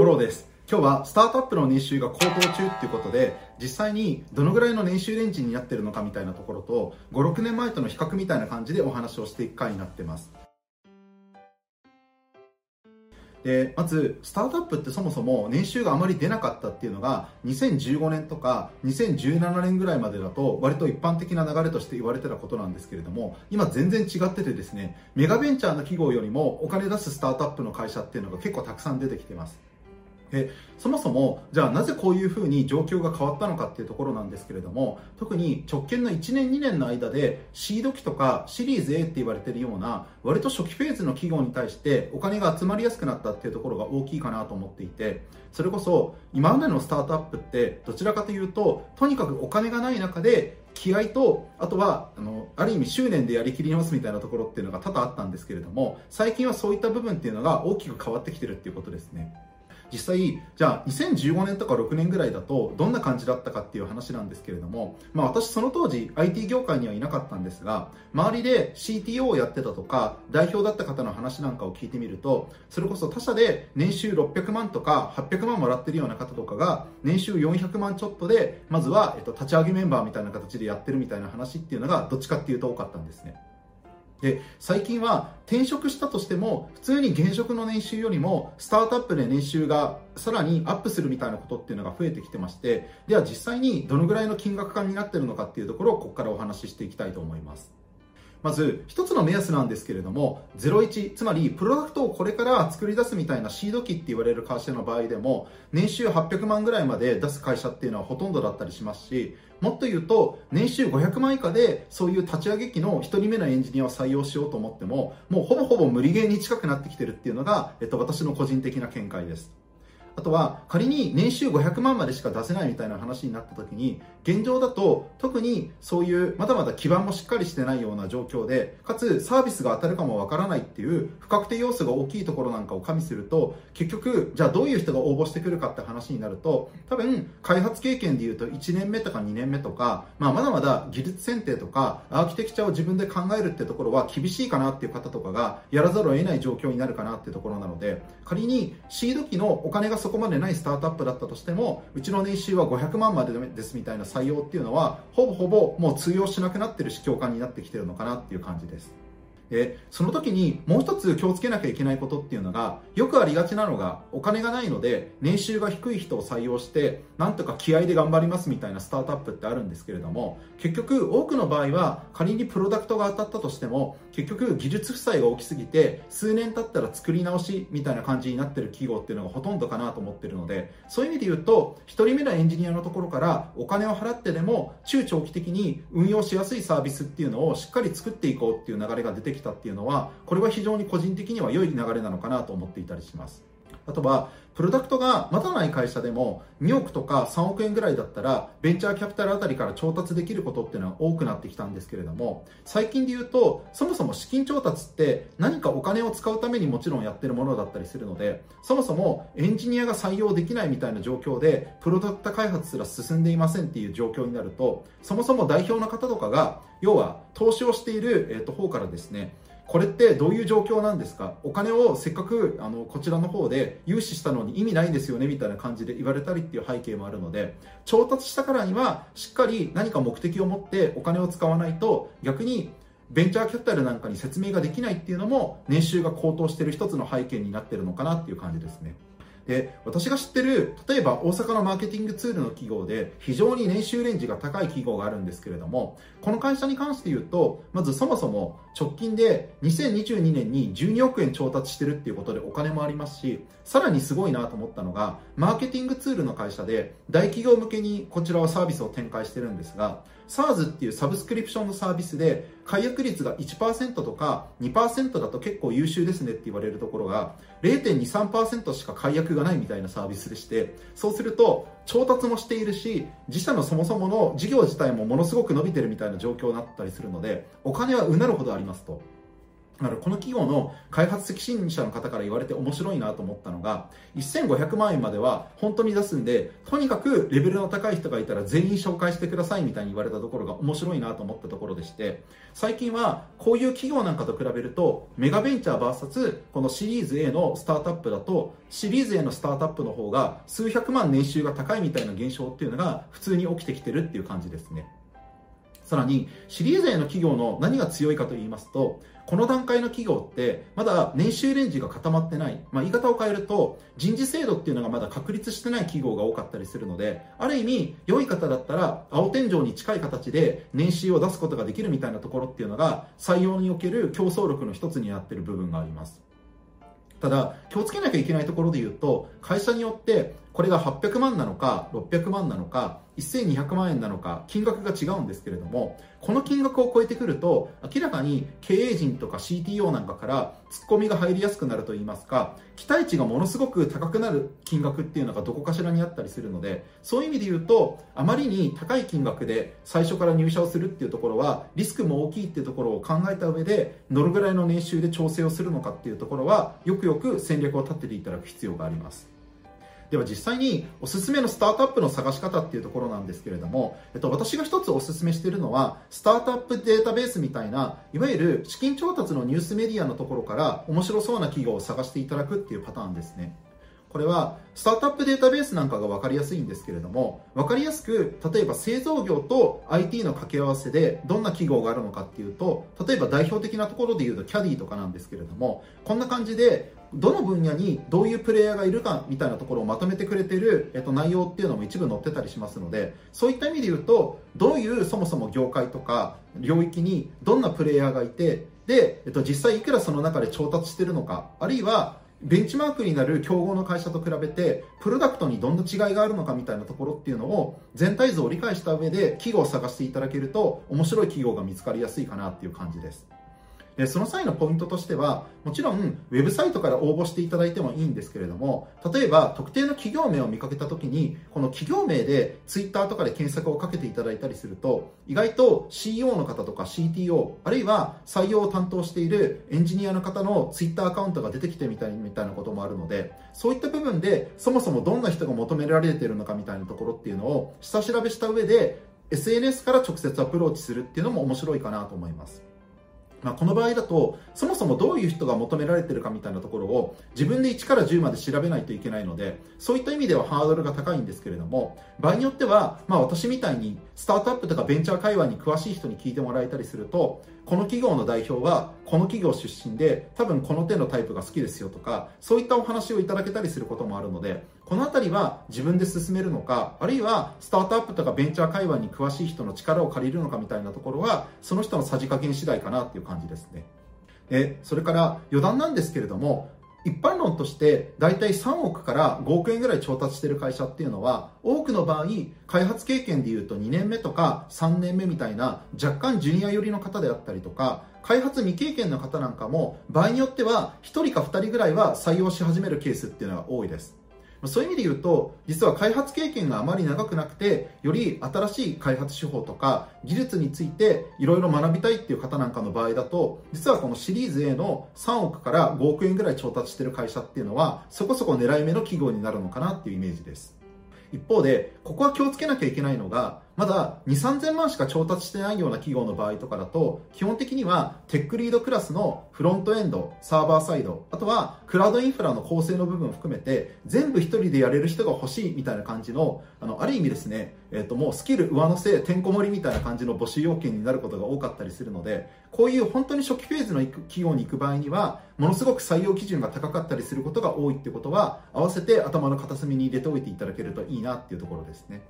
五郎です。今日はスタートアップの年収が高騰中っていうことで、実際にどのぐらいの年収レンジになってるのかみたいなところと、5、6年前との比較みたいな感じでお話をしていく回になってます。でまずスタートアップってそもそも年収があまり出なかったっていうのが2015年とか2017年ぐらいまでだと割と一般的な流れとして言われてたことなんですけれども今全然違っててですねメガベンチャーの企業よりもお金出すスタートアップの会社っていうのが結構たくさん出てきてますでそもそもじゃあなぜこういうふうに状況が変わったのかっていうところなんですけれども特に直近の1年2年の間でシード期とかシリーズ A って言われてるような割と初期フェーズの企業に対してお金が集まりやすくなったっていうところが大きいかなと思っていてそれこそ今までのスタートアップってどちらかというととにかくお金がない中で気合とあとはあのある意味執念でやりきり直すみたいなところっていうのが多々あったんですけれども最近はそういった部分っていうのが大きく変わってきてるっていうことですね。実際じゃあ2015年とか6年ぐらいだとどんな感じだったかっていう話なんですけれども、まあ、私その当時 IT 業界にはいなかったんですが周りで CTO をやってたとか代表だった方の話なんかを聞いてみるとそれこそ他社で年収600万とか800万もらってるような方とかが年収400万ちょっとでまずは、えっと、立ち上げメンバーみたいな形でやってるみたいな話っていうのがどっちかっていうと多かったんですね。で最近は転職したとしても普通に現職の年収よりもスタートアップで年収がさらにアップするみたいなことっていうのが増えてきてましてでは実際にどのぐらいの金額感になっているのかっていうところをここからお話ししていきたいと思います。まず一つの目安なんですけれども01つまりプロダクトをこれから作り出すみたいなシード機って言われる会社の場合でも年収800万ぐらいまで出す会社っていうのはほとんどだったりしますしもっと言うと年収500万以下でそういう立ち上げ機の1人目のエンジニアを採用しようと思ってももうほぼほぼ無理ゲーに近くなってきてるっていうのが、えっと、私の個人的な見解です。あとは仮に年収500万までしか出せないみたいな話になった時に現状だと特にそういうまだまだ基盤もしっかりしてないような状況でかつサービスが当たるかもわからないっていう不確定要素が大きいところなんかを加味すると結局じゃあどういう人が応募してくるかって話になると多分開発経験でいうと1年目とか2年目とか、まあ、まだまだ技術選定とかアーキテクチャを自分で考えるってところは厳しいかなっていう方とかがやらざるを得ない状況になるかなっていうところなので仮にシード機のお金がそこまでないスタートアップだったとしてもうちの年収は500万までですみたいな採用っていうのはほぼほぼもう通用しなくなってるし共感になってきてるのかなっていう感じです。でその時にもう一つ気をつけなきゃいけないことっていうのがよくありがちなのがお金がないので年収が低い人を採用してなんとか気合で頑張りますみたいなスタートアップってあるんですけれども結局多くの場合は仮にプロダクトが当たったとしても結局技術負債が大きすぎて数年経ったら作り直しみたいな感じになってる企業っていうのがほとんどかなと思ってるのでそういう意味で言うと1人目のエンジニアのところからお金を払ってでも中長期的に運用しやすいサービスっていうのをしっかり作っていこうっていう流れが出てきてきたっていうのはこれは非常に個人的には良い流れなのかなと思っていたりします。あとはプロダクトがまだない会社でも2億とか3億円ぐらいだったらベンチャーキャピタルあたりから調達できることっていうのは多くなってきたんですけれども最近で言うとそもそも資金調達って何かお金を使うためにもちろんやってるものだったりするのでそもそもエンジニアが採用できないみたいな状況でプロダクト開発すら進んでいませんっていう状況になるとそもそも代表の方とかが要は投資をしている、えー、と方からですねこれってどういう状況なんですか？お金をせっかくあのこちらの方で融資したのに意味ないんですよねみたいな感じで言われたりっていう背景もあるので調達したからにはしっかり何か目的を持ってお金を使わないと逆にベンチャーキャピタルなんかに説明ができないっていうのも年収が高騰している一つの背景になってるのかなっていう感じですね。で私が知ってる例えば大阪のマーケティングツールの企業で非常に年収レンジが高い企業があるんですけれどもこの会社に関して言うとまずそもそも直近で2022年に12億円調達してるっていうことでお金もありますしさらにすごいなと思ったのがマーケティングツールの会社で大企業向けにこちらはサービスを展開してるんですが SARS っていうサブスクリプションのサービスで解約率が1%とか2%だと結構優秀ですねって言われるところが0.23%しか解約がないみたいなサービスでしてそうすると調達もしているし自社のそもそもの事業自体もものすごく伸びてるみたいな状況になったりするのでお金はうなるほどありますと。だからこの企業の開発責任者の方から言われて面白いなと思ったのが、1500万円までは本当に出すんで、とにかくレベルの高い人がいたら全員紹介してくださいみたいに言われたところが面白いなと思ったところでして、最近はこういう企業なんかと比べると、メガベンチャー VS このシリーズ A のスタートアップだと、シリーズ A のスタートアップの方が数百万年収が高いみたいな現象っていうのが普通に起きてきてるっていう感じですね。さらに、シリーズ A の企業の何が強いかと言いますと、この段階の企業って、まだ年収レンジが固まってない。まあ、言い方を変えると、人事制度っていうのがまだ確立してない企業が多かったりするので、ある意味、良い方だったら、青天井に近い形で年収を出すことができるみたいなところっていうのが、採用における競争力の一つになっている部分があります。ただ、気をつけなきゃいけないところで言うと、会社によって、これが800万なのか、600万なのか、1200万円なのか、金額が違うんですけれども、この金額を超えてくると、明らかに経営陣とか CTO なんかからツッコミが入りやすくなると言いますか、期待値がものすごく高くなる金額っていうのがどこかしらにあったりするので、そういう意味で言うと、あまりに高い金額で最初から入社をするっていうところは、リスクも大きいっていうところを考えた上で、どのぐらいの年収で調整をするのかっていうところは、よくよく戦略を立てていただく必要があります。では実際におすすめのスタートアップの探し方っていうところなんですけれども、えっと、私が一つおすすめしているのは、スタートアップデータベースみたいな、いわゆる資金調達のニュースメディアのところから面白そうな企業を探していただくっていうパターンですね。これはスタートアップデータベースなんかが分かりやすいんですけれども分かりやすく例えば製造業と IT の掛け合わせでどんな企業があるのかっていうと例えば代表的なところでいうとキャディとかなんですけれどもこんな感じでどの分野にどういうプレイヤーがいるかみたいなところをまとめてくれてる、えっと、内容っていうのも一部載ってたりしますのでそういった意味で言うとどういうそもそも業界とか領域にどんなプレイヤーがいてで、えっと、実際いくらその中で調達してるのかあるいはベンチマークになる競合の会社と比べて、プロダクトにどんな違いがあるのかみたいなところっていうのを、全体像を理解した上で企業を探していただけると、面白い企業が見つかりやすいかなっていう感じです。でその際のポイントとしてはもちろんウェブサイトから応募していただいてもいいんですけれども例えば特定の企業名を見かけた時にこの企業名で Twitter とかで検索をかけていただいたりすると意外と CEO の方とか CTO あるいは採用を担当しているエンジニアの方の Twitter アカウントが出てきてみたいみたいなこともあるのでそういった部分でそもそもどんな人が求められているのかみたいなところっていうのを下調べした上で SNS から直接アプローチするっていうのも面白いかなと思います。まあ、この場合だとそもそもどういう人が求められてるかみたいなところを自分で1から10まで調べないといけないのでそういった意味ではハードルが高いんですけれども場合によっては、まあ、私みたいにスタートアップとかベンチャー会話に詳しい人に聞いてもらえたりするとこの企業の代表はこの企業出身で多分この手のタイプが好きですよとかそういったお話をいただけたりすることもあるのでこの辺りは自分で進めるのかあるいはスタートアップとかベンチャー会話に詳しい人の力を借りるのかみたいなところはその人のさじ加減次第かなっていう感じですね。えそれから余談なんですけれども一般論として大体3億から5億円ぐらい調達している会社っていうのは多くの場合開発経験でいうと2年目とか3年目みたいな若干ジュニア寄りの方であったりとか開発未経験の方なんかも場合によっては1人か2人ぐらいは採用し始めるケースっていうのが多いです。そういう意味で言うと、実は開発経験があまり長くなくて、より新しい開発手法とか技術についていろいろ学びたいっていう方なんかの場合だと、実はこのシリーズ A の3億から5億円ぐらい調達してる会社っていうのは、そこそこ狙い目の企業になるのかなっていうイメージです。一方で、ここは気をつけなきゃいけないのが、まだ2、3000万しか調達してないような企業の場合とかだと、基本的にはテックリードクラスのフロントエンド、サーバーサイド、あとはクラウドインフラの構成の部分を含めて、全部一人でやれる人が欲しいみたいな感じの、あの、ある意味ですね、えっ、ー、と、もうスキル上乗せ、てんこ盛りみたいな感じの募集要件になることが多かったりするので、こういう本当に初期フェーズの企業に行く場合には、ものすごく採用基準が高かったりすることが多いってことは、合わせて頭の片隅に入れておいていただけるといいなっていうところですね。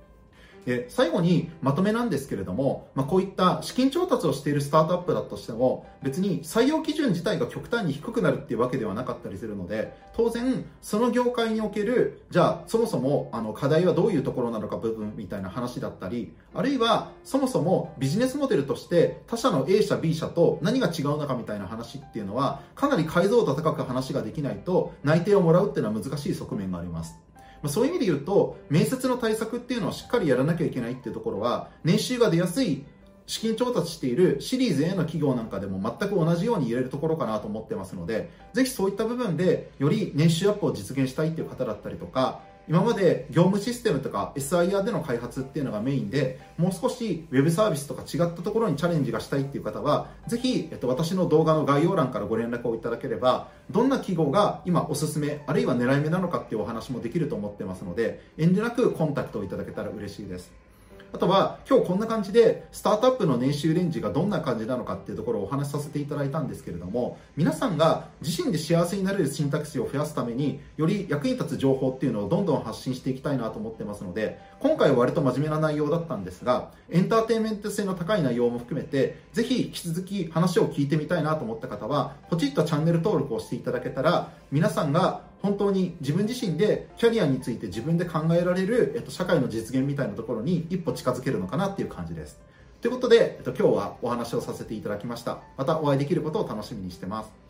で最後にまとめなんですけれども、まあ、こういった資金調達をしているスタートアップだとしても別に採用基準自体が極端に低くなるっていうわけではなかったりするので当然その業界におけるじゃあそもそもあの課題はどういうところなのか部分みたいな話だったりあるいはそもそもビジネスモデルとして他社の A 社 B 社と何が違うのかみたいな話っていうのはかなり解像度高く話ができないと内定をもらうっていうのは難しい側面があります。まあ、そういう意味で言うと、面接の対策っていうのはしっかりやらなきゃいけないっていうところは、年収が出やすい資金調達しているシリーズ A の企業なんかでも全く同じように言えるところかなと思ってますので、ぜひそういった部分でより年収アップを実現したいっていう方だったりとか、今まで業務システムとか SIR での開発っていうのがメインでもう少しウェブサービスとか違ったところにチャレンジがしたいっていう方はぜひ、えっと、私の動画の概要欄からご連絡をいただければどんな企業が今おすすめあるいは狙い目なのかっていうお話もできると思ってますので遠慮なくコンタクトをいただけたら嬉しいです。あとは今日こんな感じでスタートアップの年収レンジがどんな感じなのかっていうところをお話しさせていただいたんですけれども皆さんが自身で幸せになれる選択肢を増やすためにより役に立つ情報っていうのをどんどん発信していきたいなと思ってますので今回は割と真面目な内容だったんですがエンターテインメント性の高い内容も含めてぜひ引き続き話を聞いてみたいなと思った方はポチッとチャンネル登録をしていただけたら皆さんが本当に自分自身でキャリアについて自分で考えられる、えっと、社会の実現みたいなところに一歩近づけるのかなっていう感じです。ということで、えっと、今日はお話をさせていただきました。またお会いできることを楽しみにしてます。